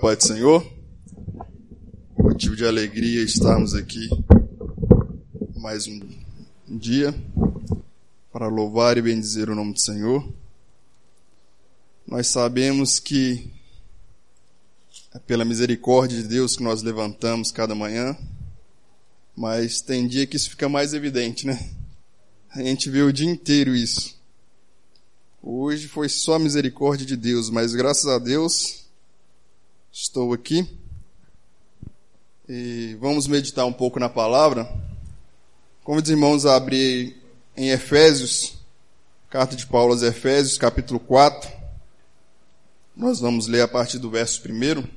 Pai do Senhor, motivo de alegria estarmos aqui mais um dia para louvar e bendizer o nome do Senhor. Nós sabemos que é pela misericórdia de Deus que nós levantamos cada manhã, mas tem dia que isso fica mais evidente, né? A gente vê o dia inteiro isso. Hoje foi só a misericórdia de Deus, mas graças a Deus Estou aqui e vamos meditar um pouco na palavra. Convido os irmãos a abrir em Efésios, carta de Paulo aos Efésios, capítulo 4. Nós vamos ler a partir do verso 1.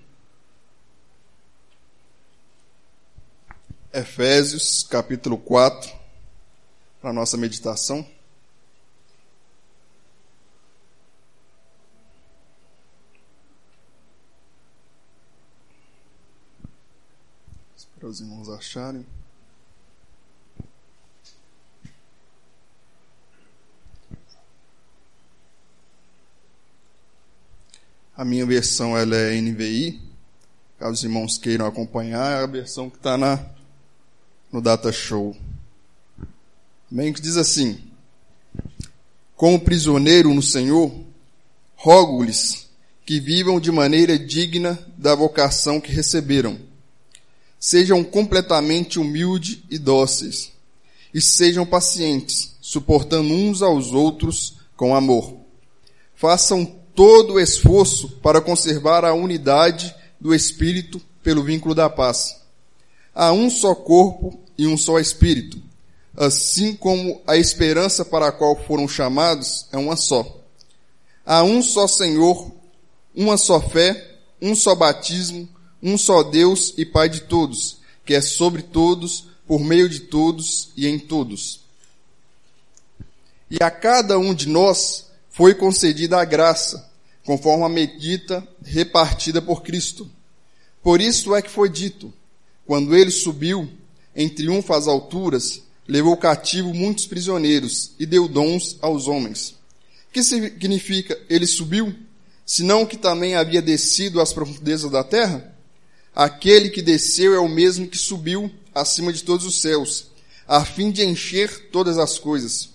Efésios, capítulo 4, para a nossa meditação. Para os irmãos acharem. A minha versão ela é NVI. Caso os irmãos queiram acompanhar, é a versão que está na no Data Show. Amém? Que diz assim: Como prisioneiro no Senhor, rogo-lhes que vivam de maneira digna da vocação que receberam Sejam completamente humildes e dóceis, e sejam pacientes, suportando uns aos outros com amor. Façam todo o esforço para conservar a unidade do Espírito pelo vínculo da paz. Há um só corpo e um só Espírito, assim como a esperança para a qual foram chamados é uma só. Há um só Senhor, uma só fé, um só batismo, um só Deus e Pai de todos, que é sobre todos, por meio de todos e em todos. E a cada um de nós foi concedida a graça, conforme a medida repartida por Cristo. Por isso é que foi dito, quando ele subiu em triunfo às alturas, levou cativo muitos prisioneiros e deu dons aos homens. Que significa ele subiu? Senão que também havia descido às profundezas da terra? Aquele que desceu é o mesmo que subiu acima de todos os céus, a fim de encher todas as coisas.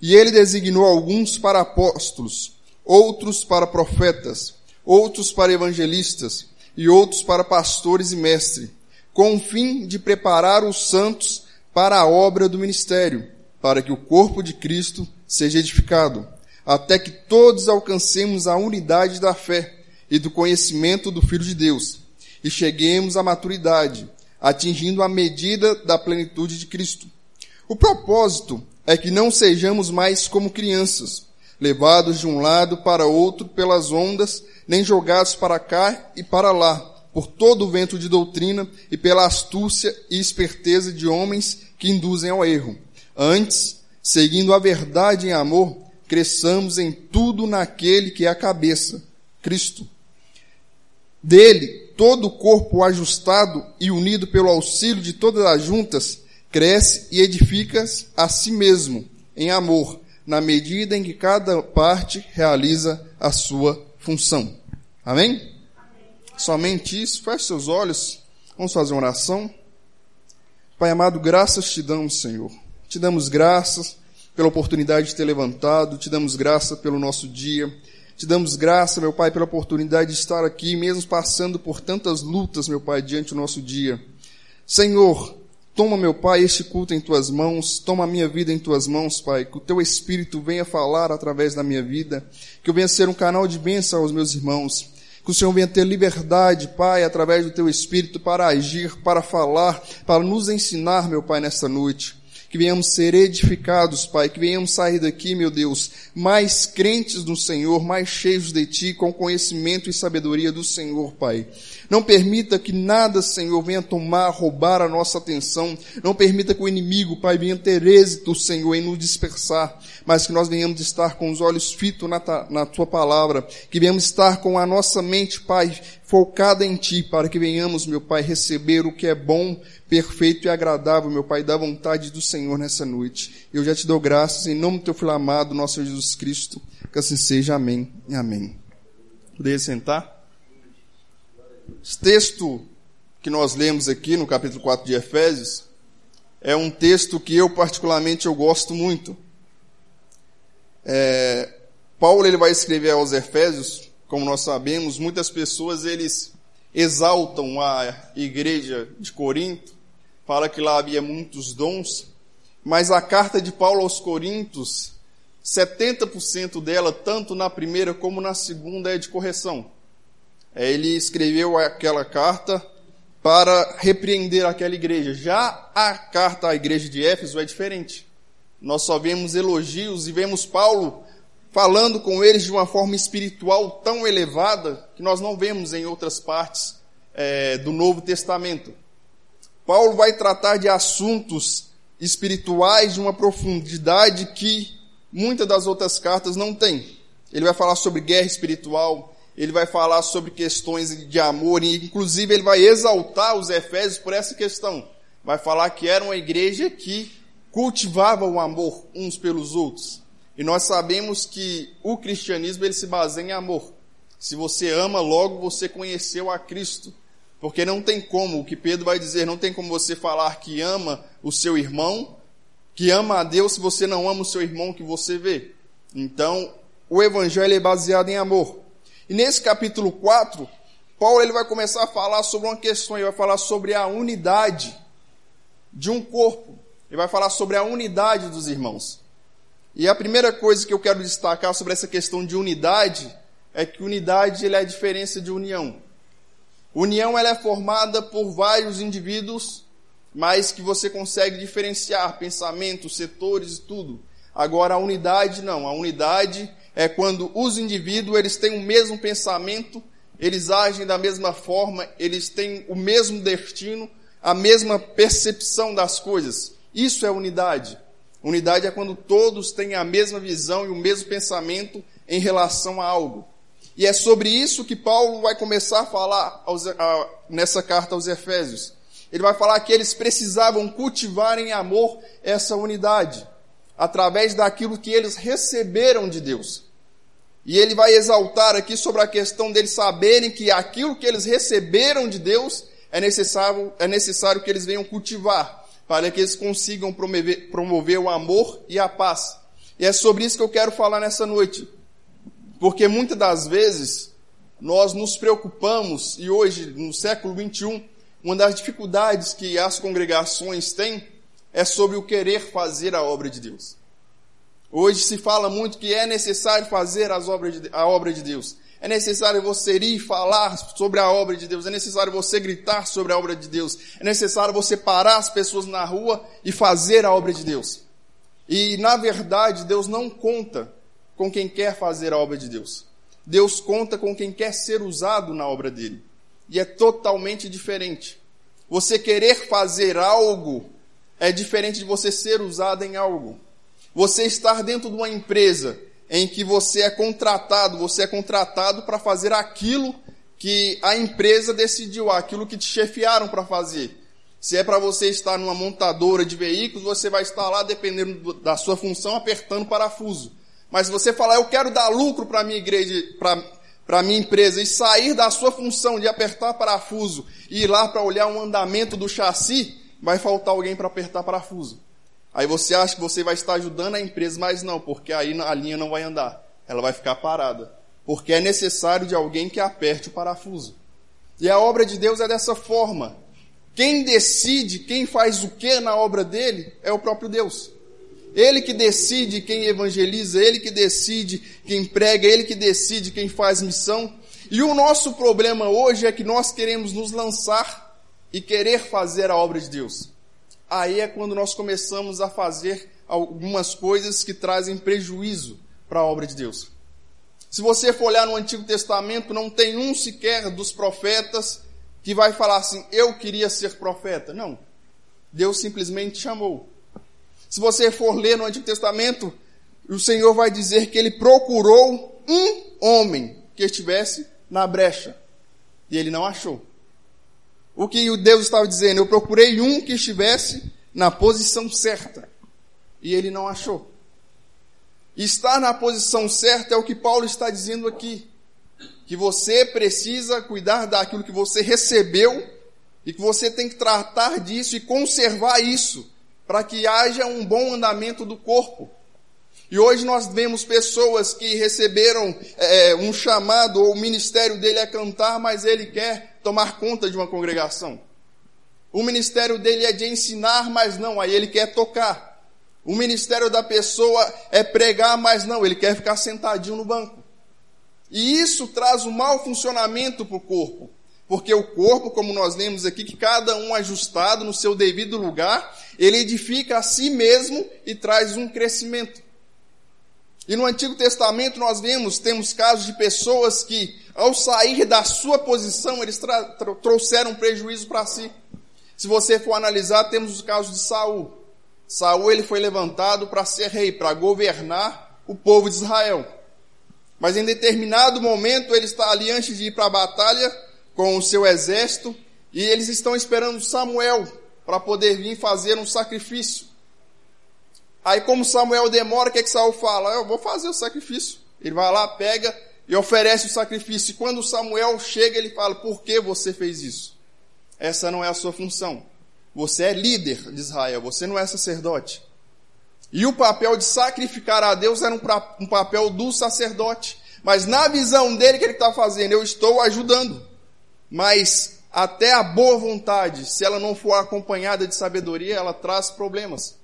E ele designou alguns para apóstolos, outros para profetas, outros para evangelistas e outros para pastores e mestres, com o fim de preparar os santos para a obra do ministério, para que o corpo de Cristo seja edificado, até que todos alcancemos a unidade da fé e do conhecimento do Filho de Deus e cheguemos à maturidade, atingindo a medida da plenitude de Cristo. O propósito é que não sejamos mais como crianças, levados de um lado para outro pelas ondas, nem jogados para cá e para lá, por todo o vento de doutrina e pela astúcia e esperteza de homens que induzem ao erro. Antes, seguindo a verdade em amor, cresçamos em tudo naquele que é a cabeça, Cristo. Dele, todo o corpo ajustado e unido pelo auxílio de todas as juntas, cresce e edifica a si mesmo em amor, na medida em que cada parte realiza a sua função. Amém? Somente isso. Feche seus olhos. Vamos fazer uma oração. Pai amado, graças te damos, Senhor. Te damos graças pela oportunidade de ter levantado, te damos graça pelo nosso dia. Te damos graça, meu Pai, pela oportunidade de estar aqui, mesmo passando por tantas lutas, meu Pai, diante do nosso dia. Senhor, toma, meu Pai, este culto em tuas mãos, toma a minha vida em tuas mãos, Pai, que o teu Espírito venha falar através da minha vida, que eu venha ser um canal de bênção aos meus irmãos, que o Senhor venha ter liberdade, Pai, através do teu Espírito para agir, para falar, para nos ensinar, meu Pai, nesta noite que venhamos ser edificados, Pai, que venhamos sair daqui, meu Deus, mais crentes no Senhor, mais cheios de Ti, com conhecimento e sabedoria do Senhor, Pai. Não permita que nada, Senhor, venha tomar, roubar a nossa atenção. Não permita que o inimigo, Pai, venha ter êxito, Senhor, em nos dispersar. Mas que nós venhamos estar com os olhos fitos na, na Tua palavra. Que venhamos estar com a nossa mente, Pai, focada em Ti, para que venhamos, meu Pai, receber o que é bom, perfeito e agradável, meu Pai, da vontade do Senhor nessa noite. Eu já te dou graças em nome do Teu Filho amado, nosso Jesus Cristo. Que assim seja. Amém amém. Poderia sentar? Esse texto que nós lemos aqui no capítulo 4 de Efésios é um texto que eu particularmente eu gosto muito. É, Paulo ele vai escrever aos Efésios, como nós sabemos, muitas pessoas eles exaltam a igreja de Corinto, fala que lá havia muitos dons, mas a carta de Paulo aos Coríntios, 70% dela, tanto na primeira como na segunda, é de correção. É, ele escreveu aquela carta para repreender aquela igreja. Já a carta à igreja de Éfeso é diferente. Nós só vemos elogios e vemos Paulo falando com eles de uma forma espiritual tão elevada que nós não vemos em outras partes é, do Novo Testamento. Paulo vai tratar de assuntos espirituais de uma profundidade que muitas das outras cartas não têm. Ele vai falar sobre guerra espiritual, ele vai falar sobre questões de amor, e inclusive ele vai exaltar os Efésios por essa questão. Vai falar que era uma igreja que cultivava o amor uns pelos outros. E nós sabemos que o cristianismo ele se baseia em amor. Se você ama, logo você conheceu a Cristo. Porque não tem como, o que Pedro vai dizer, não tem como você falar que ama o seu irmão, que ama a Deus, se você não ama o seu irmão que você vê. Então, o evangelho é baseado em amor. E nesse capítulo 4, Paulo ele vai começar a falar sobre uma questão, ele vai falar sobre a unidade de um corpo. Ele vai falar sobre a unidade dos irmãos. E a primeira coisa que eu quero destacar sobre essa questão de unidade é que unidade é a diferença de união. União ela é formada por vários indivíduos, mas que você consegue diferenciar pensamentos, setores e tudo. Agora a unidade não, a unidade é quando os indivíduos eles têm o mesmo pensamento, eles agem da mesma forma, eles têm o mesmo destino, a mesma percepção das coisas. Isso é unidade. Unidade é quando todos têm a mesma visão e o mesmo pensamento em relação a algo. E é sobre isso que Paulo vai começar a falar aos, a, nessa carta aos Efésios. Ele vai falar que eles precisavam cultivar em amor essa unidade, através daquilo que eles receberam de Deus. E ele vai exaltar aqui sobre a questão deles saberem que aquilo que eles receberam de Deus é necessário, é necessário que eles venham cultivar para que eles consigam promover, promover o amor e a paz. E é sobre isso que eu quero falar nessa noite. Porque muitas das vezes nós nos preocupamos, e hoje, no século 21, uma das dificuldades que as congregações têm é sobre o querer fazer a obra de Deus. Hoje se fala muito que é necessário fazer as obras de, a obra de Deus. É necessário você ir falar sobre a obra de Deus. É necessário você gritar sobre a obra de Deus. É necessário você parar as pessoas na rua e fazer a obra de Deus. E, na verdade, Deus não conta com quem quer fazer a obra de Deus. Deus conta com quem quer ser usado na obra dele. E é totalmente diferente. Você querer fazer algo é diferente de você ser usado em algo. Você estar dentro de uma empresa em que você é contratado, você é contratado para fazer aquilo que a empresa decidiu, aquilo que te chefiaram para fazer. Se é para você estar numa montadora de veículos, você vai estar lá, dependendo da sua função, apertando parafuso. Mas se você falar, eu quero dar lucro para a minha igreja, para a minha empresa, e sair da sua função de apertar parafuso e ir lá para olhar um andamento do chassi, vai faltar alguém para apertar parafuso. Aí você acha que você vai estar ajudando a empresa, mas não, porque aí a linha não vai andar. Ela vai ficar parada. Porque é necessário de alguém que aperte o parafuso. E a obra de Deus é dessa forma. Quem decide quem faz o que na obra dele é o próprio Deus. Ele que decide quem evangeliza, ele que decide quem prega, ele que decide quem faz missão. E o nosso problema hoje é que nós queremos nos lançar e querer fazer a obra de Deus aí é quando nós começamos a fazer algumas coisas que trazem prejuízo para a obra de Deus. Se você for olhar no Antigo Testamento, não tem um sequer dos profetas que vai falar assim: Eu queria ser profeta. Não. Deus simplesmente chamou. Se você for ler no Antigo Testamento, o Senhor vai dizer que ele procurou um homem que estivesse na brecha. E ele não achou. O que o Deus estava dizendo? Eu procurei um que estivesse na posição certa. E ele não achou. Estar na posição certa é o que Paulo está dizendo aqui. que você precisa cuidar daquilo que você recebeu e que você tem que tratar disso e conservar isso para que haja um bom andamento do corpo. E hoje nós vemos pessoas que receberam é, um chamado ou o ministério dele é cantar, mas ele quer tomar conta de uma congregação. O ministério dele é de ensinar, mas não, aí ele quer tocar. O ministério da pessoa é pregar, mas não, ele quer ficar sentadinho no banco. E isso traz um mau funcionamento para o corpo. Porque o corpo, como nós lemos aqui, que cada um ajustado no seu devido lugar, ele edifica a si mesmo e traz um crescimento. E no Antigo Testamento nós vemos, temos casos de pessoas que, ao sair da sua posição, eles trouxeram prejuízo para si. Se você for analisar, temos os casos de Saul. Saul ele foi levantado para ser rei, para governar o povo de Israel. Mas em determinado momento ele está ali antes de ir para a batalha com o seu exército e eles estão esperando Samuel para poder vir fazer um sacrifício. Aí como Samuel demora, o que, é que Saul fala? Eu vou fazer o sacrifício. Ele vai lá, pega e oferece o sacrifício. E quando Samuel chega, ele fala: Por que você fez isso? essa não é a sua função. Você é líder de Israel, você não é sacerdote. E o papel de sacrificar a Deus era um, pra, um papel do sacerdote. Mas na visão dele, o que ele está fazendo? Eu estou ajudando. Mas até a boa vontade, se ela não for acompanhada de sabedoria, ela traz problemas.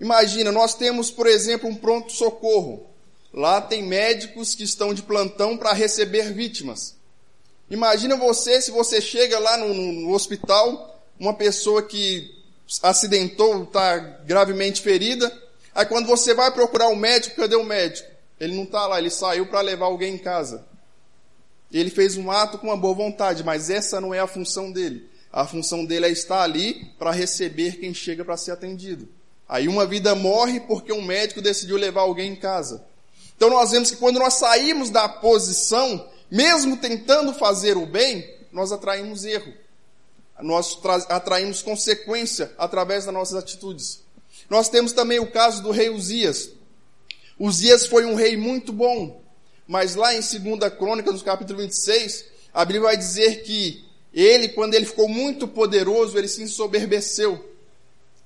Imagina, nós temos, por exemplo, um pronto-socorro. Lá tem médicos que estão de plantão para receber vítimas. Imagina você, se você chega lá no, no hospital, uma pessoa que acidentou, está gravemente ferida, aí quando você vai procurar o um médico, cadê o médico? Ele não está lá, ele saiu para levar alguém em casa. Ele fez um ato com uma boa vontade, mas essa não é a função dele. A função dele é estar ali para receber quem chega para ser atendido. Aí uma vida morre porque um médico decidiu levar alguém em casa. Então nós vemos que quando nós saímos da posição mesmo tentando fazer o bem, nós atraímos erro. Nós atraímos consequência através das nossas atitudes. Nós temos também o caso do rei Uzias. Uzias foi um rei muito bom, mas lá em 2 Crônica, no capítulo 26, a Bíblia vai dizer que ele, quando ele ficou muito poderoso, ele se ensoberbeceu.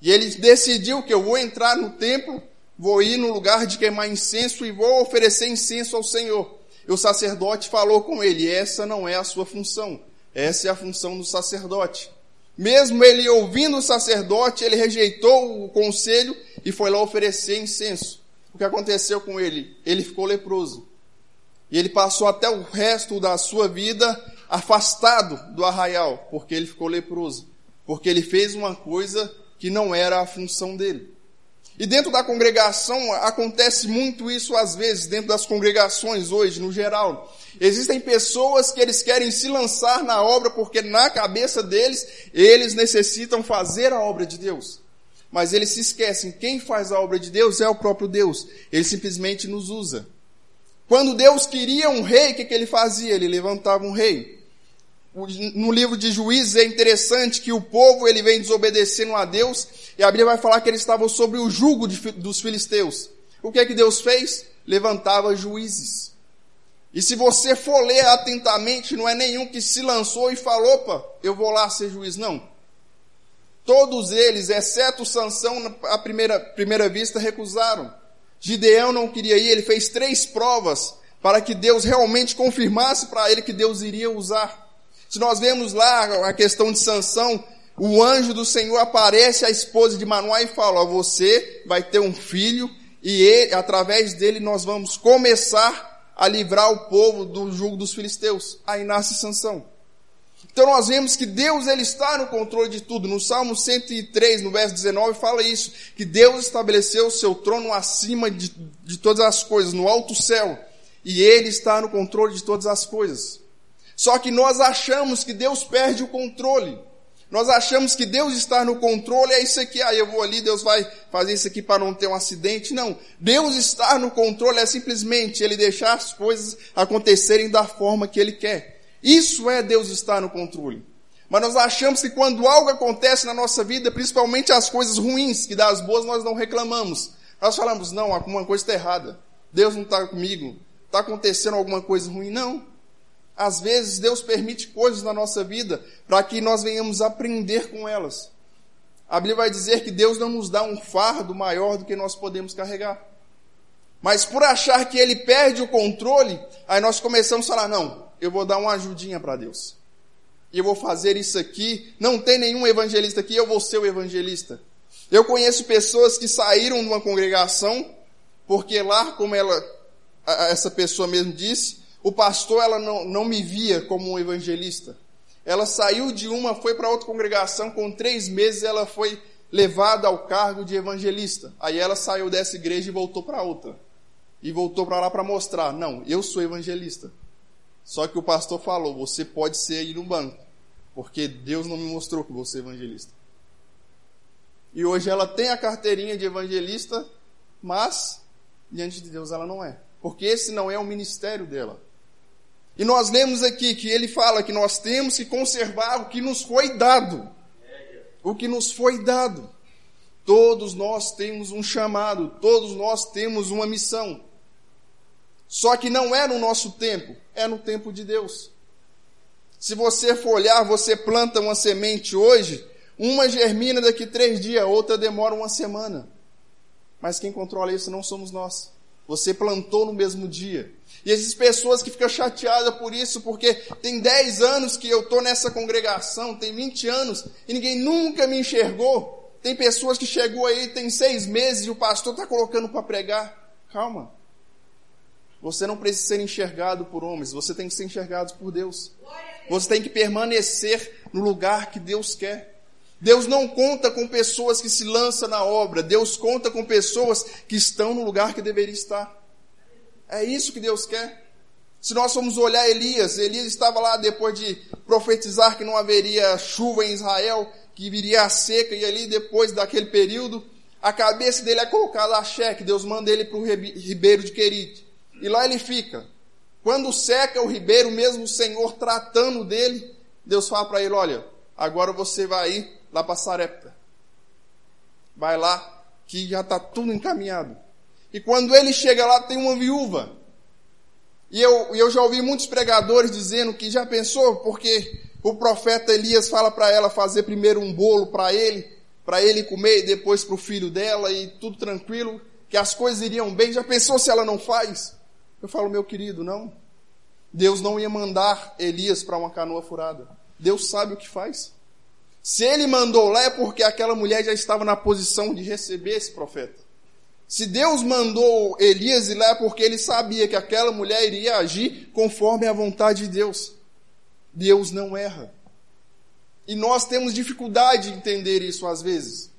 E ele decidiu que eu vou entrar no templo, vou ir no lugar de queimar incenso e vou oferecer incenso ao Senhor. E o sacerdote falou com ele: essa não é a sua função, essa é a função do sacerdote. Mesmo ele ouvindo o sacerdote, ele rejeitou o conselho e foi lá oferecer incenso. O que aconteceu com ele? Ele ficou leproso. E ele passou até o resto da sua vida afastado do arraial, porque ele ficou leproso. Porque ele fez uma coisa que não era a função dele. E dentro da congregação acontece muito isso às vezes, dentro das congregações hoje, no geral. Existem pessoas que eles querem se lançar na obra porque na cabeça deles eles necessitam fazer a obra de Deus. Mas eles se esquecem, quem faz a obra de Deus é o próprio Deus. Ele simplesmente nos usa. Quando Deus queria um rei, o que, que ele fazia? Ele levantava um rei no livro de Juízes é interessante que o povo ele vem desobedecendo a Deus e a Bíblia vai falar que eles estavam sobre o jugo de, dos filisteus. O que é que Deus fez? Levantava juízes. E se você for ler atentamente, não é nenhum que se lançou e falou, opa, eu vou lá ser juiz, não. Todos eles, exceto Sansão, à primeira, primeira vista, recusaram. Gideão não queria ir, ele fez três provas para que Deus realmente confirmasse para ele que Deus iria usar. Se nós vemos lá a questão de Sansão, o anjo do Senhor aparece à esposa de Manoá e fala: ó, você vai ter um filho e ele, através dele nós vamos começar a livrar o povo do jugo dos filisteus. Aí nasce Sansão. Então nós vemos que Deus ele está no controle de tudo. No Salmo 103, no verso 19, fala isso, que Deus estabeleceu o seu trono acima de, de todas as coisas, no alto céu, e ele está no controle de todas as coisas. Só que nós achamos que Deus perde o controle. Nós achamos que Deus está no controle, é isso aqui, aí ah, eu vou ali, Deus vai fazer isso aqui para não ter um acidente. Não. Deus está no controle é simplesmente Ele deixar as coisas acontecerem da forma que Ele quer. Isso é Deus estar no controle. Mas nós achamos que quando algo acontece na nossa vida, principalmente as coisas ruins, que das boas nós não reclamamos. Nós falamos, não, alguma coisa está errada. Deus não está comigo. Está acontecendo alguma coisa ruim. Não. Às vezes Deus permite coisas na nossa vida para que nós venhamos aprender com elas. A Bíblia vai dizer que Deus não nos dá um fardo maior do que nós podemos carregar. Mas por achar que ele perde o controle, aí nós começamos a falar: não, eu vou dar uma ajudinha para Deus. Eu vou fazer isso aqui. Não tem nenhum evangelista aqui, eu vou ser o evangelista. Eu conheço pessoas que saíram de uma congregação, porque lá, como ela, essa pessoa mesmo disse, o pastor ela não, não me via como um evangelista. Ela saiu de uma, foi para outra congregação, com três meses ela foi levada ao cargo de evangelista. Aí ela saiu dessa igreja e voltou para outra. E voltou para lá para mostrar: não, eu sou evangelista. Só que o pastor falou: você pode ser aí no banco, porque Deus não me mostrou que você é evangelista. E hoje ela tem a carteirinha de evangelista, mas diante de Deus ela não é, porque esse não é o ministério dela. E nós lemos aqui que ele fala que nós temos que conservar o que nos foi dado. O que nos foi dado. Todos nós temos um chamado, todos nós temos uma missão. Só que não é no nosso tempo, é no tempo de Deus. Se você for olhar, você planta uma semente hoje, uma germina daqui três dias, outra demora uma semana. Mas quem controla isso não somos nós. Você plantou no mesmo dia. E essas pessoas que ficam chateadas por isso, porque tem 10 anos que eu estou nessa congregação, tem 20 anos, e ninguém nunca me enxergou. Tem pessoas que chegou aí, tem seis meses, e o pastor está colocando para pregar. Calma. Você não precisa ser enxergado por homens, você tem que ser enxergado por Deus. Você tem que permanecer no lugar que Deus quer. Deus não conta com pessoas que se lançam na obra, Deus conta com pessoas que estão no lugar que deveria estar. É isso que Deus quer. Se nós formos olhar Elias, Elias estava lá depois de profetizar que não haveria chuva em Israel, que viria a seca, e ali depois daquele período, a cabeça dele é colocada a cheque, Deus manda ele para o ribeiro de Querite. E lá ele fica. Quando seca o ribeiro, mesmo o Senhor tratando dele, Deus fala para ele: Olha, agora você vai ir lá para Sarepta. Vai lá, que já está tudo encaminhado. E quando ele chega lá, tem uma viúva. E eu, eu já ouvi muitos pregadores dizendo que já pensou, porque o profeta Elias fala para ela fazer primeiro um bolo para ele, para ele comer, e depois para o filho dela, e tudo tranquilo, que as coisas iriam bem. Já pensou se ela não faz? Eu falo, meu querido, não. Deus não ia mandar Elias para uma canoa furada. Deus sabe o que faz. Se ele mandou lá é porque aquela mulher já estava na posição de receber esse profeta. Se Deus mandou Elias ir lá é porque ele sabia que aquela mulher iria agir conforme a vontade de Deus. Deus não erra. E nós temos dificuldade de entender isso às vezes.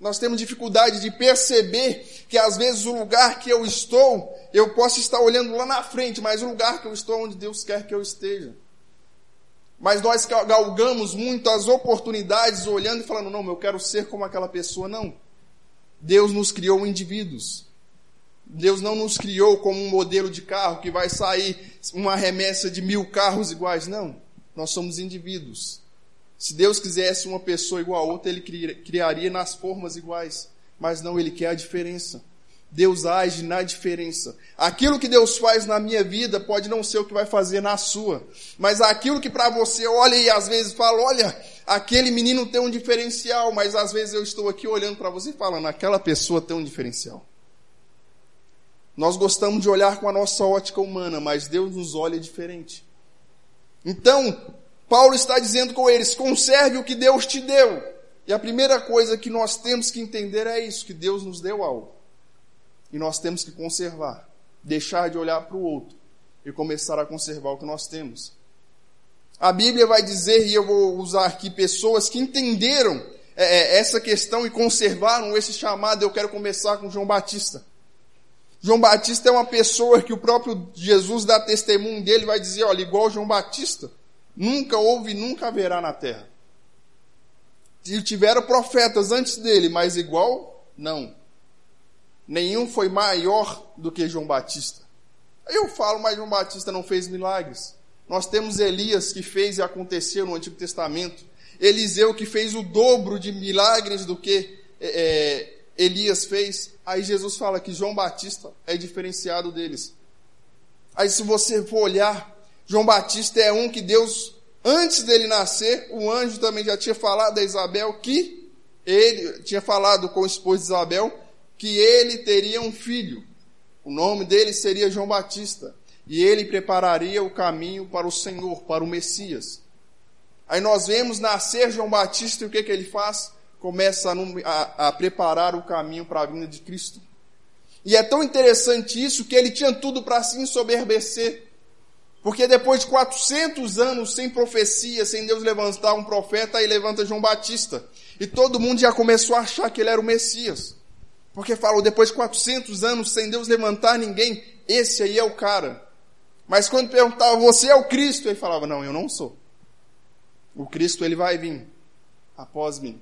Nós temos dificuldade de perceber que às vezes o lugar que eu estou, eu posso estar olhando lá na frente, mas o lugar que eu estou é onde Deus quer que eu esteja. Mas nós galgamos muito as oportunidades olhando e falando, não, eu quero ser como aquela pessoa. Não. Deus nos criou indivíduos. Deus não nos criou como um modelo de carro que vai sair uma remessa de mil carros iguais. Não. Nós somos indivíduos. Se Deus quisesse uma pessoa igual a outra, Ele criaria nas formas iguais. Mas não, Ele quer a diferença. Deus age na diferença. Aquilo que Deus faz na minha vida pode não ser o que vai fazer na sua, mas aquilo que para você olha e às vezes fala, olha, aquele menino tem um diferencial, mas às vezes eu estou aqui olhando para você e falando, aquela pessoa tem um diferencial. Nós gostamos de olhar com a nossa ótica humana, mas Deus nos olha diferente. Então, Paulo está dizendo com eles: conserve o que Deus te deu. E a primeira coisa que nós temos que entender é isso: que Deus nos deu algo. E nós temos que conservar, deixar de olhar para o outro e começar a conservar o que nós temos. A Bíblia vai dizer, e eu vou usar aqui pessoas que entenderam é, é, essa questão e conservaram esse chamado. Eu quero começar com João Batista. João Batista é uma pessoa que o próprio Jesus dá testemunho dele, vai dizer, olha, igual João Batista, nunca houve e nunca haverá na terra. E tiveram profetas antes dele, mas igual, não nenhum foi maior do que João Batista. Aí eu falo, mas João Batista não fez milagres. Nós temos Elias que fez e aconteceu no Antigo Testamento. Eliseu que fez o dobro de milagres do que é, é, Elias fez. Aí Jesus fala que João Batista é diferenciado deles. Aí se você for olhar, João Batista é um que Deus, antes dele nascer, o anjo também já tinha falado a Isabel que ele tinha falado com o esposo de Isabel que ele teria um filho. O nome dele seria João Batista. E ele prepararia o caminho para o Senhor, para o Messias. Aí nós vemos nascer João Batista e o que, que ele faz? Começa a, a, preparar o caminho para a vinda de Cristo. E é tão interessante isso que ele tinha tudo para se ensoberbecer. Porque depois de 400 anos sem profecia, sem Deus levantar um profeta, aí levanta João Batista. E todo mundo já começou a achar que ele era o Messias. Porque falou, depois de 400 anos sem Deus levantar ninguém, esse aí é o cara. Mas quando perguntava, você é o Cristo? Ele falava, não, eu não sou. O Cristo, ele vai vir após mim.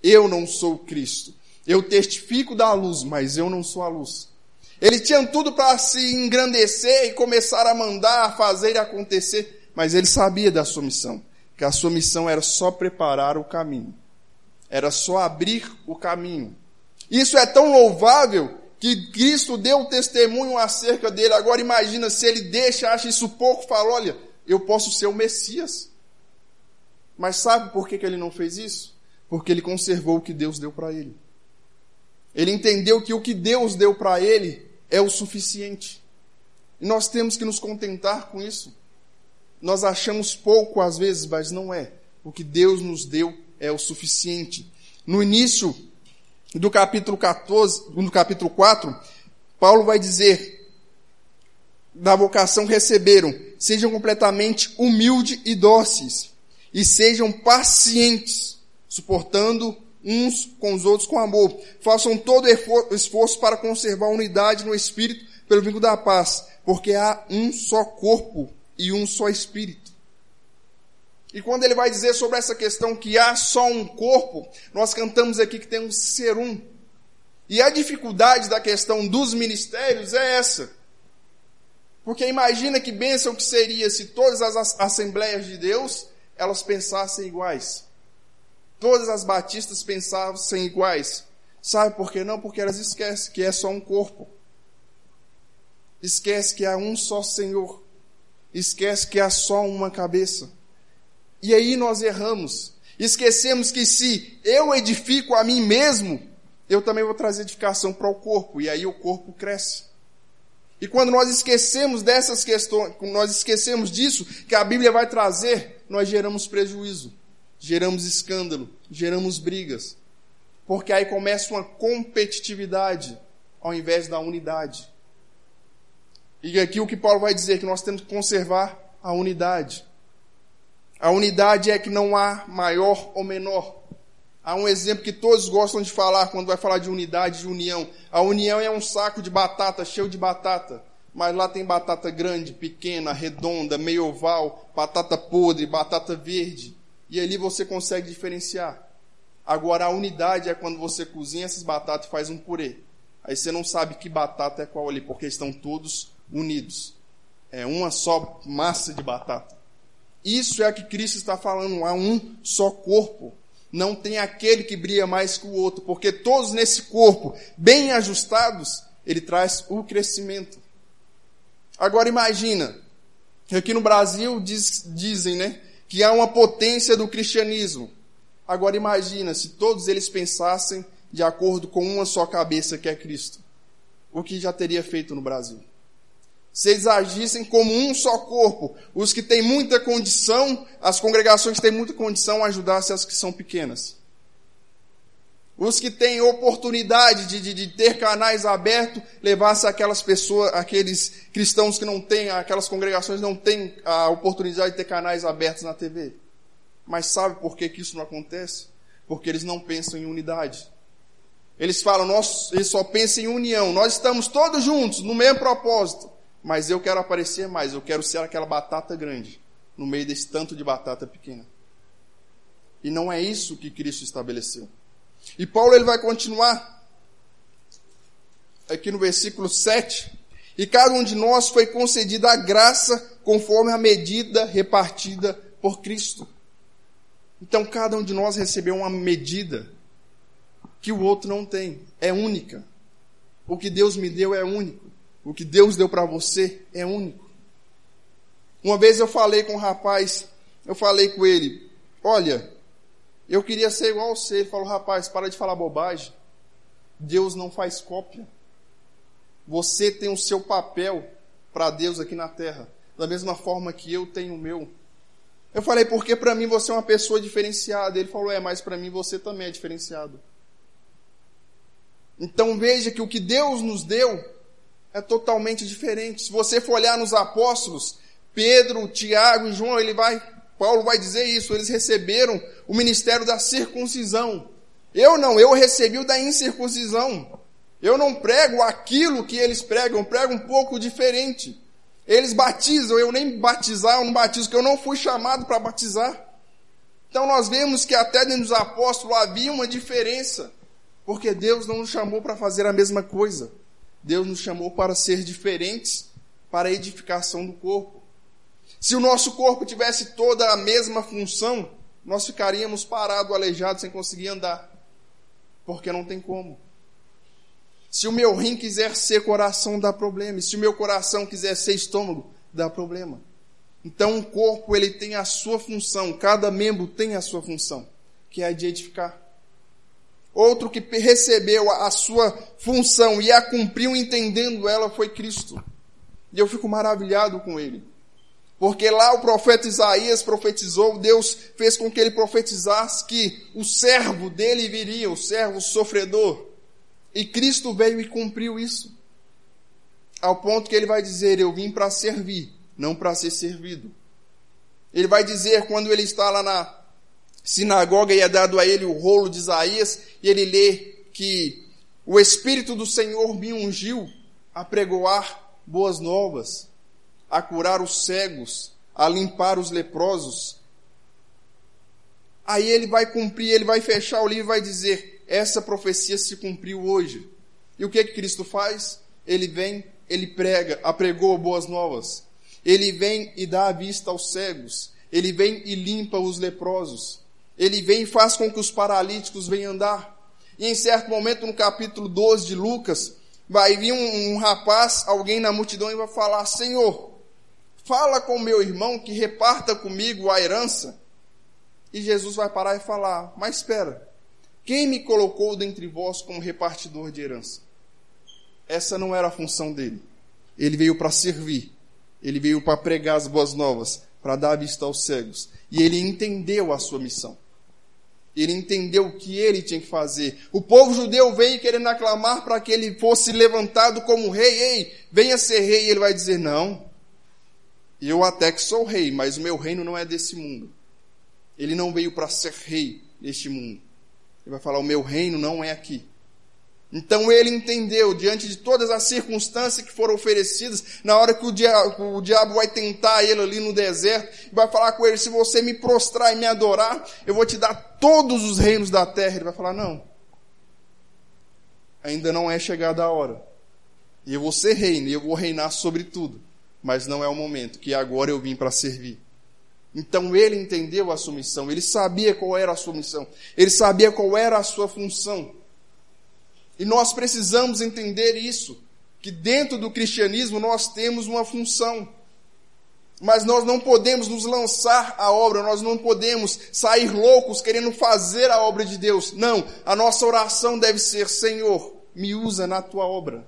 Eu não sou o Cristo. Eu testifico da luz, mas eu não sou a luz. Ele tinha tudo para se engrandecer e começar a mandar, a fazer e acontecer, mas ele sabia da sua missão, que a sua missão era só preparar o caminho. Era só abrir o caminho. Isso é tão louvável que Cristo deu testemunho acerca dele. Agora imagina se ele deixa, acha isso pouco, fala, olha, eu posso ser o Messias. Mas sabe por que, que ele não fez isso? Porque ele conservou o que Deus deu para ele. Ele entendeu que o que Deus deu para ele é o suficiente. E nós temos que nos contentar com isso. Nós achamos pouco às vezes, mas não é. O que Deus nos deu é o suficiente. No início do capítulo 14, no capítulo 4, Paulo vai dizer da vocação receberam, sejam completamente humildes e dóceis, e sejam pacientes, suportando uns com os outros com amor. Façam todo esforço para conservar a unidade no espírito pelo vínculo da paz, porque há um só corpo e um só espírito. E quando ele vai dizer sobre essa questão que há só um corpo, nós cantamos aqui que tem um ser um. E a dificuldade da questão dos ministérios é essa. Porque imagina que bênção que seria se todas as assembleias de Deus elas pensassem iguais. Todas as batistas pensassem iguais. Sabe por que não? Porque elas esquecem que é só um corpo. Esquece que há um só Senhor. Esquece que há só uma cabeça. E aí nós erramos. Esquecemos que se eu edifico a mim mesmo, eu também vou trazer edificação para o corpo. E aí o corpo cresce. E quando nós esquecemos dessas questões, nós esquecemos disso, que a Bíblia vai trazer, nós geramos prejuízo, geramos escândalo, geramos brigas. Porque aí começa uma competitividade ao invés da unidade. E aqui o que Paulo vai dizer, que nós temos que conservar a unidade. A unidade é que não há maior ou menor. Há um exemplo que todos gostam de falar quando vai falar de unidade, de união. A união é um saco de batata, cheio de batata. Mas lá tem batata grande, pequena, redonda, meio oval, batata podre, batata verde. E ali você consegue diferenciar. Agora, a unidade é quando você cozinha essas batatas e faz um purê. Aí você não sabe que batata é qual ali, porque estão todos unidos. É uma só massa de batata. Isso é o que Cristo está falando, há um só corpo não tem aquele que brilha mais que o outro, porque todos nesse corpo, bem ajustados, ele traz o crescimento. Agora imagina, aqui no Brasil diz, dizem, né, que há uma potência do cristianismo. Agora imagina se todos eles pensassem de acordo com uma só cabeça que é Cristo. O que já teria feito no Brasil? Se eles agissem como um só corpo, os que têm muita condição, as congregações que têm muita condição, ajudassem as que são pequenas. Os que têm oportunidade de, de, de ter canais abertos, levasse aquelas pessoas, aqueles cristãos que não têm, aquelas congregações não têm a oportunidade de ter canais abertos na TV. Mas sabe por que, que isso não acontece? Porque eles não pensam em unidade. Eles falam, nós, eles só pensam em união. Nós estamos todos juntos, no mesmo propósito mas eu quero aparecer mais, eu quero ser aquela batata grande no meio desse tanto de batata pequena. E não é isso que Cristo estabeleceu. E Paulo ele vai continuar aqui no versículo 7. E cada um de nós foi concedida a graça conforme a medida repartida por Cristo. Então cada um de nós recebeu uma medida que o outro não tem, é única. O que Deus me deu é único. O que Deus deu para você é único. Uma vez eu falei com um rapaz, eu falei com ele, olha, eu queria ser igual você. Ele falou, rapaz, para de falar bobagem. Deus não faz cópia. Você tem o seu papel para Deus aqui na terra, da mesma forma que eu tenho o meu. Eu falei, porque para mim você é uma pessoa diferenciada. Ele falou, é, mas para mim você também é diferenciado. Então veja que o que Deus nos deu é totalmente diferente. Se você for olhar nos apóstolos, Pedro, Tiago e João, ele vai, Paulo vai dizer isso, eles receberam o ministério da circuncisão. Eu não, eu recebi o da incircuncisão. Eu não prego aquilo que eles pregam, eu prego um pouco diferente. Eles batizam, eu nem batizar, eu não batizo, porque eu não fui chamado para batizar. Então nós vemos que até dentro dos apóstolos havia uma diferença, porque Deus não nos chamou para fazer a mesma coisa. Deus nos chamou para ser diferentes, para a edificação do corpo. Se o nosso corpo tivesse toda a mesma função, nós ficaríamos parados, aleijados, sem conseguir andar. Porque não tem como. Se o meu rim quiser ser coração, dá problema. E se o meu coração quiser ser estômago, dá problema. Então o corpo ele tem a sua função, cada membro tem a sua função, que é a de edificar. Outro que recebeu a sua função e a cumpriu entendendo ela foi Cristo. E eu fico maravilhado com ele. Porque lá o profeta Isaías profetizou, Deus fez com que ele profetizasse que o servo dele viria, o servo sofredor. E Cristo veio e cumpriu isso. Ao ponto que ele vai dizer: Eu vim para servir, não para ser servido. Ele vai dizer, quando ele está lá na sinagoga e é dado a ele o rolo de Isaías, e ele lê que o Espírito do Senhor me ungiu a pregoar boas novas, a curar os cegos, a limpar os leprosos. Aí ele vai cumprir, ele vai fechar o livro e vai dizer: essa profecia se cumpriu hoje. E o que que Cristo faz? Ele vem, ele prega, apregou boas novas. Ele vem e dá a vista aos cegos. Ele vem e limpa os leprosos. Ele vem e faz com que os paralíticos venham andar. E em certo momento, no capítulo 12 de Lucas, vai vir um, um rapaz, alguém na multidão, e vai falar: Senhor, fala com meu irmão que reparta comigo a herança. E Jesus vai parar e falar: Mas espera, quem me colocou dentre vós como repartidor de herança? Essa não era a função dele. Ele veio para servir. Ele veio para pregar as boas novas, para dar vista aos cegos. E ele entendeu a sua missão. Ele entendeu o que ele tinha que fazer. O povo judeu veio querendo aclamar para que ele fosse levantado como rei. Ei, venha ser rei. E ele vai dizer: Não, eu até que sou rei, mas o meu reino não é desse mundo. Ele não veio para ser rei deste mundo. Ele vai falar: O meu reino não é aqui. Então ele entendeu, diante de todas as circunstâncias que foram oferecidas, na hora que o diabo, o diabo vai tentar ele ali no deserto, vai falar com ele: se você me prostrar e me adorar, eu vou te dar todos os reinos da terra. Ele vai falar: não, ainda não é chegada a hora. E eu vou ser reino, e eu vou reinar sobre tudo. Mas não é o momento, que agora eu vim para servir. Então ele entendeu a sua missão, ele sabia qual era a sua missão, ele sabia qual era a sua função. E nós precisamos entender isso, que dentro do cristianismo nós temos uma função. Mas nós não podemos nos lançar à obra, nós não podemos sair loucos querendo fazer a obra de Deus. Não, a nossa oração deve ser: Senhor, me usa na tua obra.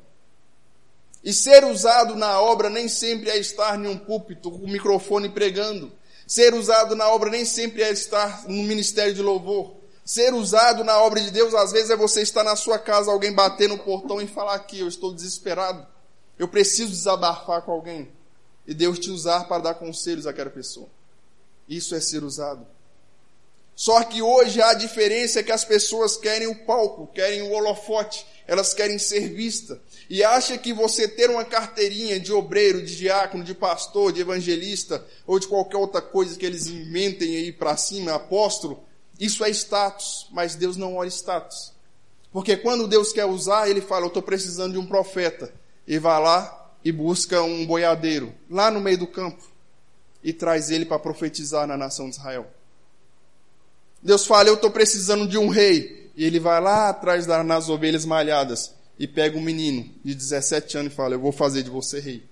E ser usado na obra nem sempre é estar em um púlpito com o microfone pregando. Ser usado na obra nem sempre é estar no ministério de louvor. Ser usado na obra de Deus, às vezes, é você estar na sua casa, alguém bater no portão e falar aqui, eu estou desesperado. Eu preciso desabafar com alguém. E Deus te usar para dar conselhos àquela pessoa. Isso é ser usado. Só que hoje a diferença é que as pessoas querem o palco, querem o holofote, elas querem ser vistas. E acha que você ter uma carteirinha de obreiro, de diácono, de pastor, de evangelista, ou de qualquer outra coisa que eles inventem aí para cima, apóstolo, isso é status, mas Deus não olha status. Porque quando Deus quer usar, ele fala, eu estou precisando de um profeta. E vai lá e busca um boiadeiro, lá no meio do campo, e traz ele para profetizar na nação de Israel. Deus fala, eu estou precisando de um rei. E ele vai lá atrás das ovelhas malhadas e pega um menino de 17 anos e fala: Eu vou fazer de você rei.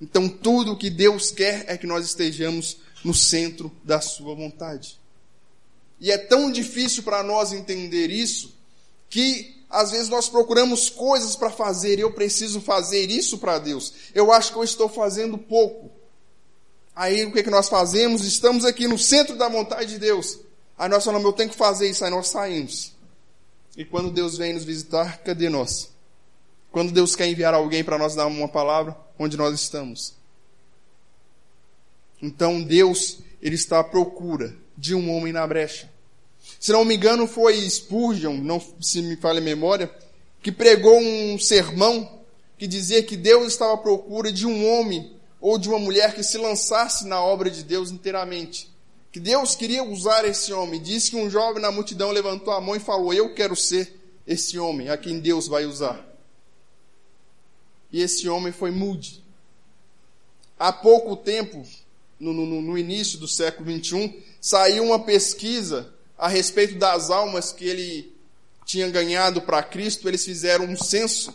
Então, tudo o que Deus quer é que nós estejamos no centro da Sua vontade. E é tão difícil para nós entender isso que às vezes nós procuramos coisas para fazer, eu preciso fazer isso para Deus. Eu acho que eu estou fazendo pouco. Aí o que, que nós fazemos? Estamos aqui no centro da vontade de Deus. Aí nós falamos, eu tenho que fazer isso, aí nós saímos. E quando Deus vem nos visitar, cadê nós? Quando Deus quer enviar alguém para nós dar uma palavra, onde nós estamos? Então Deus, Ele está à procura de um homem na brecha. Se não me engano, foi Spurgeon, não se me falha a memória, que pregou um sermão que dizia que Deus estava à procura de um homem ou de uma mulher que se lançasse na obra de Deus inteiramente. Que Deus queria usar esse homem. Diz que um jovem na multidão levantou a mão e falou: Eu quero ser esse homem a quem Deus vai usar. E esse homem foi Moody. Há pouco tempo, no, no, no início do século XXI, saiu uma pesquisa a respeito das almas que ele tinha ganhado para Cristo. Eles fizeram um censo.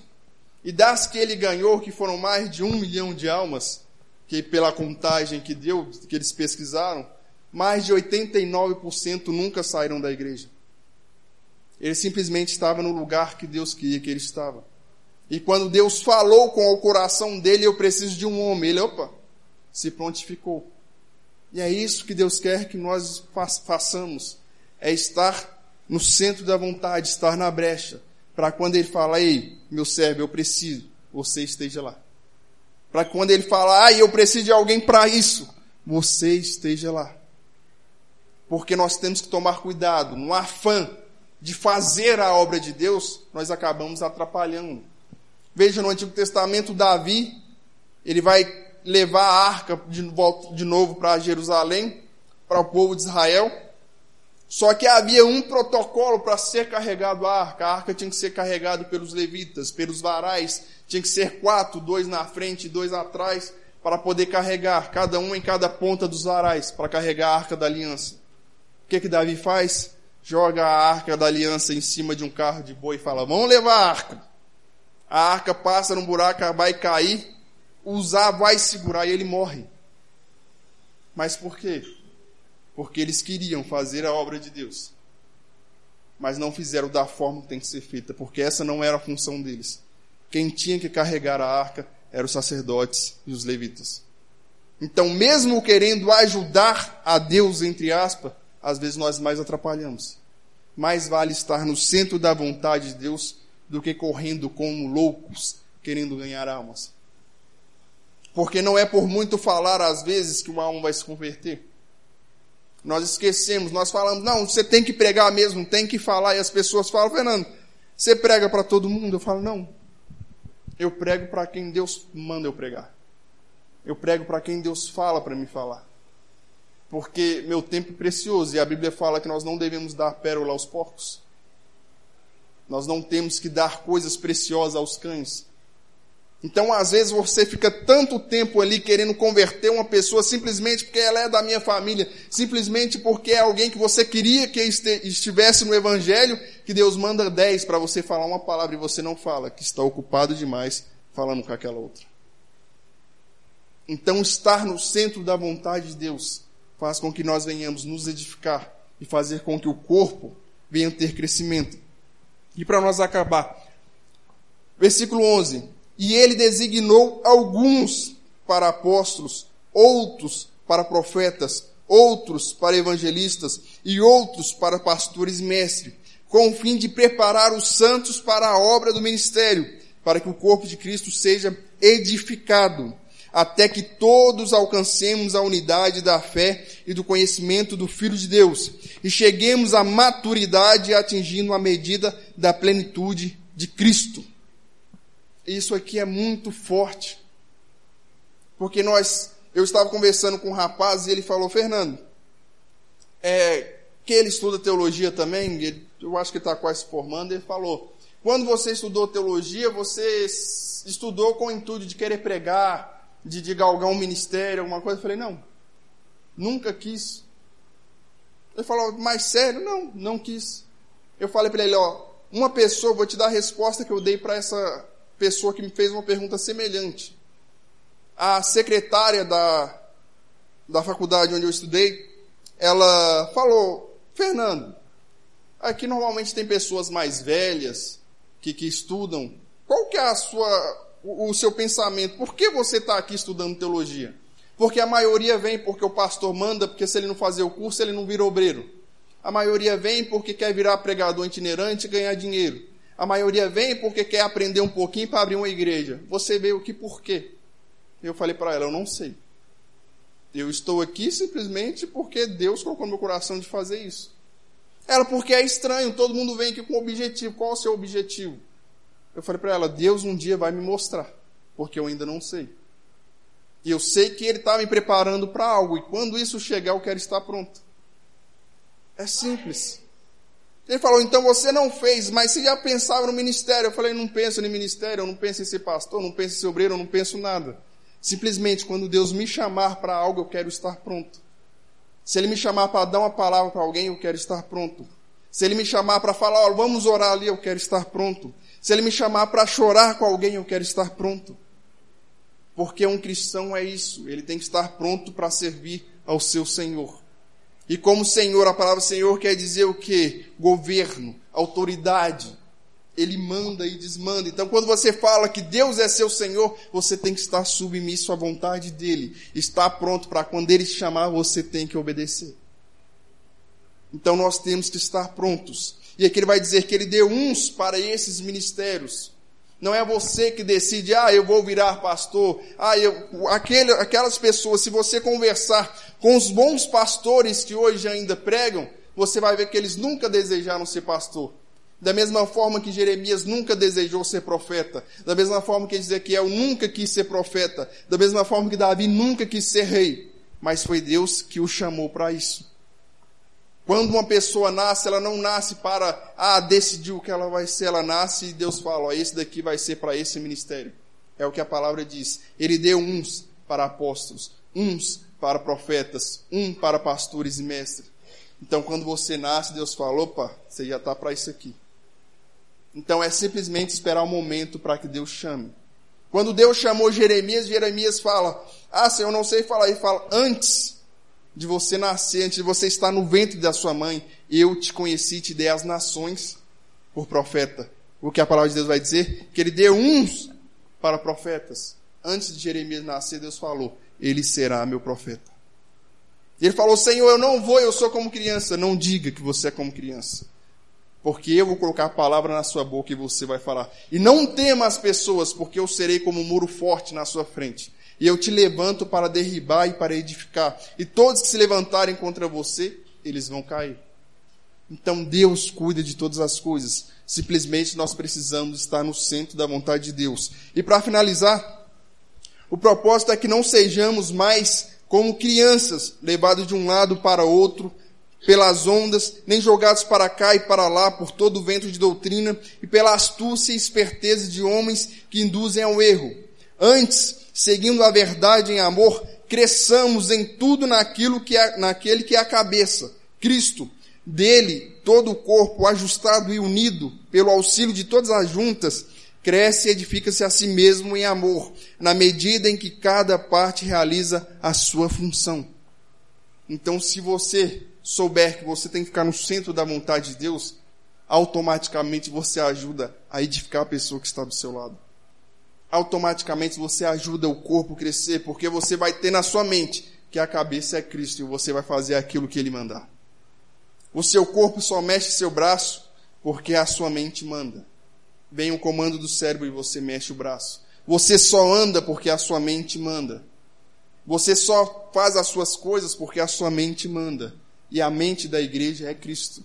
E das que ele ganhou, que foram mais de um milhão de almas, que pela contagem que deu, que eles pesquisaram, mais de 89% nunca saíram da igreja. Ele simplesmente estava no lugar que Deus queria que ele estava. E quando Deus falou com o coração dele, eu preciso de um homem, ele, opa, se prontificou. E é isso que Deus quer que nós façamos, é estar no centro da vontade, estar na brecha, para quando ele fala, ei, meu servo, eu preciso, você esteja lá. Para quando ele fala, ah, eu preciso de alguém para isso, você esteja lá. Porque nós temos que tomar cuidado, no afã de fazer a obra de Deus, nós acabamos atrapalhando. Veja no Antigo Testamento, Davi, ele vai levar a arca de, volta, de novo para Jerusalém, para o povo de Israel. Só que havia um protocolo para ser carregado a arca. A arca tinha que ser carregada pelos levitas, pelos varais. Tinha que ser quatro, dois na frente e dois atrás, para poder carregar, cada um em cada ponta dos varais, para carregar a arca da aliança. O que que Davi faz? Joga a arca da aliança em cima de um carro de boi e fala: Vamos levar a arca. A arca passa num buraco, vai cair, usar vai segurar e ele morre. Mas por quê? Porque eles queriam fazer a obra de Deus, mas não fizeram da forma que tem que ser feita, porque essa não era a função deles. Quem tinha que carregar a arca eram os sacerdotes e os levitas. Então, mesmo querendo ajudar a Deus, entre aspas, às vezes nós mais atrapalhamos. Mais vale estar no centro da vontade de Deus do que correndo como loucos, querendo ganhar almas. Porque não é por muito falar, às vezes, que uma alma vai se converter. Nós esquecemos, nós falamos, não, você tem que pregar mesmo, tem que falar. E as pessoas falam, Fernando, você prega para todo mundo? Eu falo, não. Eu prego para quem Deus manda eu pregar. Eu prego para quem Deus fala para me falar. Porque meu tempo é precioso e a Bíblia fala que nós não devemos dar pérola aos porcos. Nós não temos que dar coisas preciosas aos cães. Então, às vezes, você fica tanto tempo ali querendo converter uma pessoa simplesmente porque ela é da minha família, simplesmente porque é alguém que você queria que estivesse no Evangelho, que Deus manda dez para você falar uma palavra e você não fala, que está ocupado demais falando com aquela outra. Então, estar no centro da vontade de Deus faz com que nós venhamos nos edificar e fazer com que o corpo venha ter crescimento. E para nós acabar, versículo 11: E ele designou alguns para apóstolos, outros para profetas, outros para evangelistas e outros para pastores e mestres, com o fim de preparar os santos para a obra do ministério, para que o corpo de Cristo seja edificado até que todos alcancemos a unidade da fé e do conhecimento do Filho de Deus e cheguemos à maturidade atingindo a medida da plenitude de Cristo. Isso aqui é muito forte. Porque nós, eu estava conversando com um rapaz e ele falou, Fernando, é, que ele estuda teologia também, ele, eu acho que está quase se formando, ele falou, quando você estudou teologia, você estudou com o intuito de querer pregar, de, de galgar um ministério, alguma coisa. Eu falei, não, nunca quis. Ele falou, mais sério? Não, não quis. Eu falei para ele, ó, uma pessoa, vou te dar a resposta que eu dei para essa pessoa que me fez uma pergunta semelhante. a secretária da, da faculdade onde eu estudei, ela falou, Fernando, aqui normalmente tem pessoas mais velhas que, que estudam. Qual que é a sua, o, o seu pensamento? Por que você está aqui estudando teologia? Porque a maioria vem porque o pastor manda, porque se ele não fazer o curso, ele não vira obreiro. A maioria vem porque quer virar pregador itinerante e ganhar dinheiro. A maioria vem porque quer aprender um pouquinho para abrir uma igreja. Você veio aqui por quê? Eu falei para ela, eu não sei. Eu estou aqui simplesmente porque Deus colocou no meu coração de fazer isso. Ela, porque é estranho, todo mundo vem aqui com um objetivo. Qual é o seu objetivo? Eu falei para ela, Deus um dia vai me mostrar, porque eu ainda não sei. E eu sei que Ele está me preparando para algo, e quando isso chegar, eu quero estar pronto. É simples. Ele falou, então você não fez, mas você já pensava no ministério. Eu falei, não penso no ministério, eu não penso em ser pastor, não penso em ser obreiro, eu não penso nada. Simplesmente, quando Deus me chamar para algo, eu quero estar pronto. Se Ele me chamar para dar uma palavra para alguém, eu quero estar pronto. Se Ele me chamar para falar, oh, vamos orar ali, eu quero estar pronto. Se Ele me chamar para chorar com alguém, eu quero estar pronto. Porque um cristão é isso, ele tem que estar pronto para servir ao seu Senhor. E como Senhor, a palavra Senhor quer dizer o que? Governo, autoridade. Ele manda e desmanda. Então, quando você fala que Deus é seu Senhor, você tem que estar submisso à vontade dele. Estar pronto para quando ele chamar, você tem que obedecer. Então, nós temos que estar prontos. E aqui ele vai dizer que ele deu uns para esses ministérios. Não é você que decide, ah, eu vou virar pastor. Ah, eu, aquele, aquelas pessoas, se você conversar com os bons pastores que hoje ainda pregam, você vai ver que eles nunca desejaram ser pastor. Da mesma forma que Jeremias nunca desejou ser profeta. Da mesma forma que Ezequiel nunca quis ser profeta. Da mesma forma que Davi nunca quis ser rei. Mas foi Deus que o chamou para isso. Quando uma pessoa nasce, ela não nasce para, ah, decidir o que ela vai ser, ela nasce e Deus fala, ó, esse daqui vai ser para esse ministério. É o que a palavra diz. Ele deu uns para apóstolos, uns para profetas, um para pastores e mestres. Então, quando você nasce, Deus fala, opa, você já está para isso aqui. Então, é simplesmente esperar o um momento para que Deus chame. Quando Deus chamou Jeremias, Jeremias fala, ah, Senhor, não sei falar. Ele fala, antes de você nascer, antes de você estar no ventre da sua mãe, eu te conheci e te dei as nações por profeta. O que a palavra de Deus vai dizer? Que ele deu uns para profetas. Antes de Jeremias nascer, Deus falou: Ele será meu profeta. Ele falou: Senhor, eu não vou, eu sou como criança. Não diga que você é como criança. Porque eu vou colocar a palavra na sua boca e você vai falar. E não tema as pessoas, porque eu serei como um muro forte na sua frente e eu te levanto para derribar e para edificar. E todos que se levantarem contra você, eles vão cair. Então Deus cuida de todas as coisas. Simplesmente nós precisamos estar no centro da vontade de Deus. E para finalizar, o propósito é que não sejamos mais como crianças, levados de um lado para outro, pelas ondas, nem jogados para cá e para lá por todo o vento de doutrina e pela astúcia e esperteza de homens que induzem ao erro. Antes, seguindo a verdade em amor, cresçamos em tudo naquilo que é, naquele que é a cabeça, Cristo. Dele, todo o corpo, ajustado e unido pelo auxílio de todas as juntas, cresce e edifica-se a si mesmo em amor, na medida em que cada parte realiza a sua função. Então, se você souber que você tem que ficar no centro da vontade de Deus, automaticamente você ajuda a edificar a pessoa que está do seu lado automaticamente você ajuda o corpo a crescer, porque você vai ter na sua mente que a cabeça é Cristo e você vai fazer aquilo que ele mandar. O seu corpo só mexe seu braço porque a sua mente manda. Vem o comando do cérebro e você mexe o braço. Você só anda porque a sua mente manda. Você só faz as suas coisas porque a sua mente manda. E a mente da igreja é Cristo.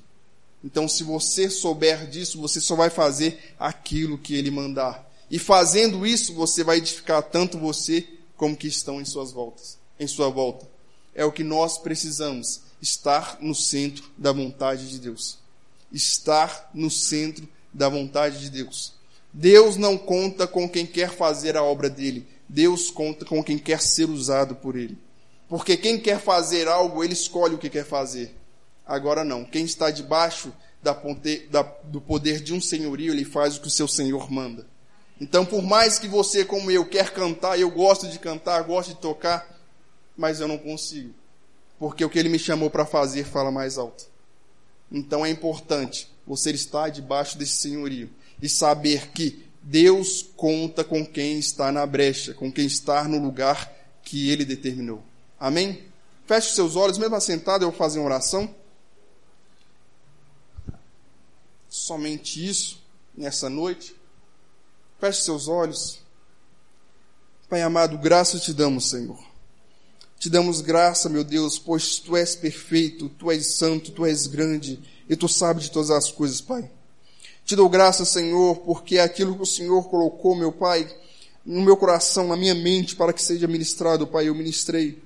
Então, se você souber disso, você só vai fazer aquilo que ele mandar. E fazendo isso, você vai edificar tanto você como que estão em suas voltas, em sua volta. É o que nós precisamos, estar no centro da vontade de Deus. Estar no centro da vontade de Deus. Deus não conta com quem quer fazer a obra dele. Deus conta com quem quer ser usado por ele. Porque quem quer fazer algo, ele escolhe o que quer fazer. Agora não. Quem está debaixo da, do poder de um senhorio, ele faz o que o seu senhor manda. Então, por mais que você, como eu, quer cantar, eu gosto de cantar, gosto de tocar, mas eu não consigo. Porque o que ele me chamou para fazer fala mais alto. Então é importante você estar debaixo desse senhorio e saber que Deus conta com quem está na brecha, com quem está no lugar que ele determinou. Amém? Feche seus olhos, mesmo assentado, eu vou fazer uma oração. Somente isso, nessa noite. Feche seus olhos. Pai amado, graça te damos, Senhor. Te damos graça, meu Deus, pois tu és perfeito, tu és santo, tu és grande e tu sabes de todas as coisas, Pai. Te dou graça, Senhor, porque é aquilo que o Senhor colocou, meu Pai, no meu coração, na minha mente, para que seja ministrado, Pai, eu ministrei.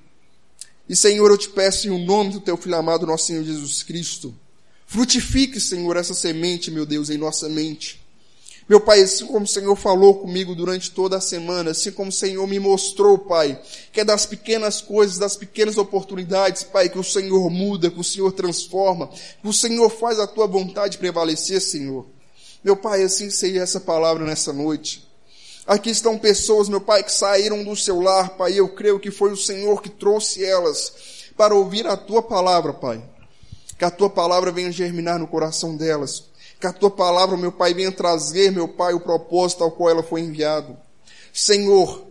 E, Senhor, eu te peço em nome do teu filho amado, nosso Senhor Jesus Cristo, frutifique, Senhor, essa semente, meu Deus, em nossa mente. Meu Pai, assim como o Senhor falou comigo durante toda a semana, assim como o Senhor me mostrou, Pai, que é das pequenas coisas, das pequenas oportunidades, Pai, que o Senhor muda, que o Senhor transforma, que o Senhor faz a tua vontade prevalecer, Senhor. Meu Pai, assim seja essa palavra nessa noite. Aqui estão pessoas, meu Pai, que saíram do seu lar, Pai, eu creio que foi o Senhor que trouxe elas para ouvir a tua palavra, Pai. Que a tua palavra venha germinar no coração delas que a tua palavra, meu Pai, venha trazer, meu Pai, o propósito ao qual ela foi enviado. Senhor,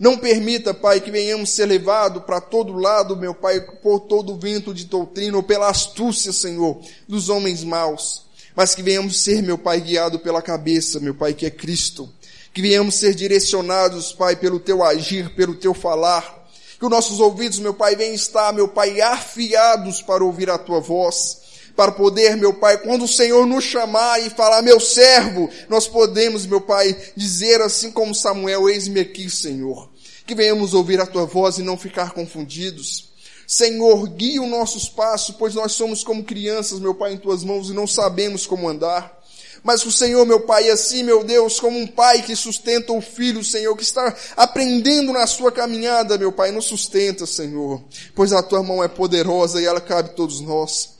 não permita, Pai, que venhamos ser levados para todo lado, meu Pai, por todo vento de doutrina ou pela astúcia, Senhor, dos homens maus. Mas que venhamos ser, meu Pai, guiado pela cabeça, meu Pai, que é Cristo. Que venhamos ser direcionados, Pai, pelo teu agir, pelo teu falar. Que os nossos ouvidos, meu Pai, venham estar, meu Pai, afiados para ouvir a tua voz para poder, meu Pai, quando o Senhor nos chamar e falar, meu servo, nós podemos, meu Pai, dizer assim como Samuel, eis-me aqui, Senhor. Que venhamos ouvir a tua voz e não ficar confundidos. Senhor, guia os nossos passos, pois nós somos como crianças, meu Pai, em tuas mãos e não sabemos como andar. Mas o Senhor, meu Pai, assim, meu Deus, como um pai que sustenta o filho, Senhor, que está aprendendo na sua caminhada, meu Pai, nos sustenta, Senhor. Pois a tua mão é poderosa e ela cabe a todos nós.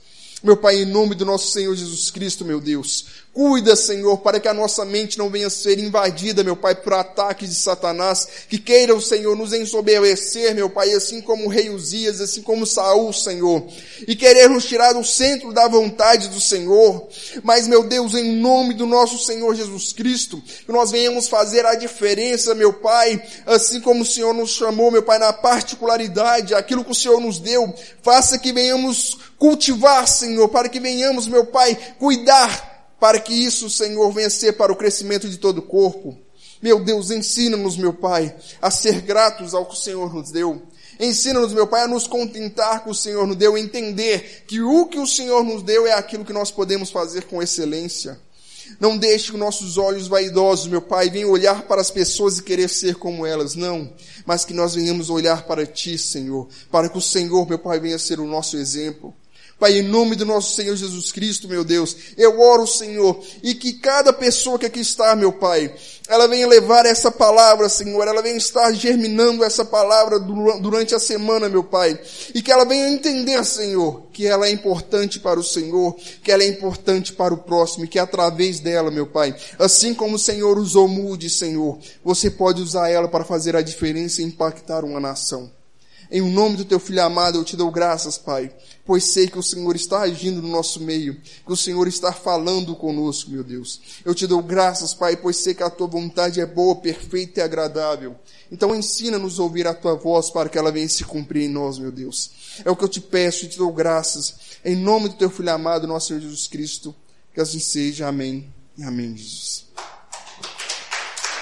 Meu Pai, em nome do nosso Senhor Jesus Cristo, meu Deus, Cuida, Senhor, para que a nossa mente não venha a ser invadida, meu Pai, por ataques de Satanás, que queira o Senhor nos ensoberbecer, meu Pai, assim como o rei Uzias, assim como Saul, Senhor, e querer nos tirar do centro da vontade do Senhor. Mas, meu Deus, em nome do nosso Senhor Jesus Cristo, que nós venhamos fazer a diferença, meu Pai, assim como o Senhor nos chamou, meu Pai, na particularidade, aquilo que o Senhor nos deu, faça que venhamos cultivar, Senhor, para que venhamos, meu Pai, cuidar para que isso, Senhor, venha ser para o crescimento de todo o corpo. Meu Deus, ensina-nos, meu Pai, a ser gratos ao que o Senhor nos deu. Ensina-nos, meu Pai, a nos contentar com o Senhor nos deu, entender que o que o Senhor nos deu é aquilo que nós podemos fazer com excelência. Não deixe que nossos olhos vaidosos, meu Pai, venham olhar para as pessoas e querer ser como elas, não. Mas que nós venhamos olhar para Ti, Senhor, para que o Senhor, meu Pai, venha ser o nosso exemplo. Pai, em nome do nosso Senhor Jesus Cristo, meu Deus, eu oro, Senhor, e que cada pessoa que aqui está, meu Pai, ela venha levar essa palavra, Senhor, ela venha estar germinando essa palavra durante a semana, meu Pai, e que ela venha entender, Senhor, que ela é importante para o Senhor, que ela é importante para o próximo, e que através dela, meu Pai, assim como o Senhor usou Mude, Senhor, você pode usar ela para fazer a diferença e impactar uma nação. Em nome do teu filho amado, eu te dou graças, Pai, pois sei que o Senhor está agindo no nosso meio, que o Senhor está falando conosco, meu Deus. Eu te dou graças, Pai, pois sei que a tua vontade é boa, perfeita e agradável. Então ensina-nos a ouvir a tua voz para que ela venha se cumprir em nós, meu Deus. É o que eu te peço e te dou graças. Em nome do teu filho amado, nosso Senhor Jesus Cristo, que assim seja. Amém e amém, Jesus.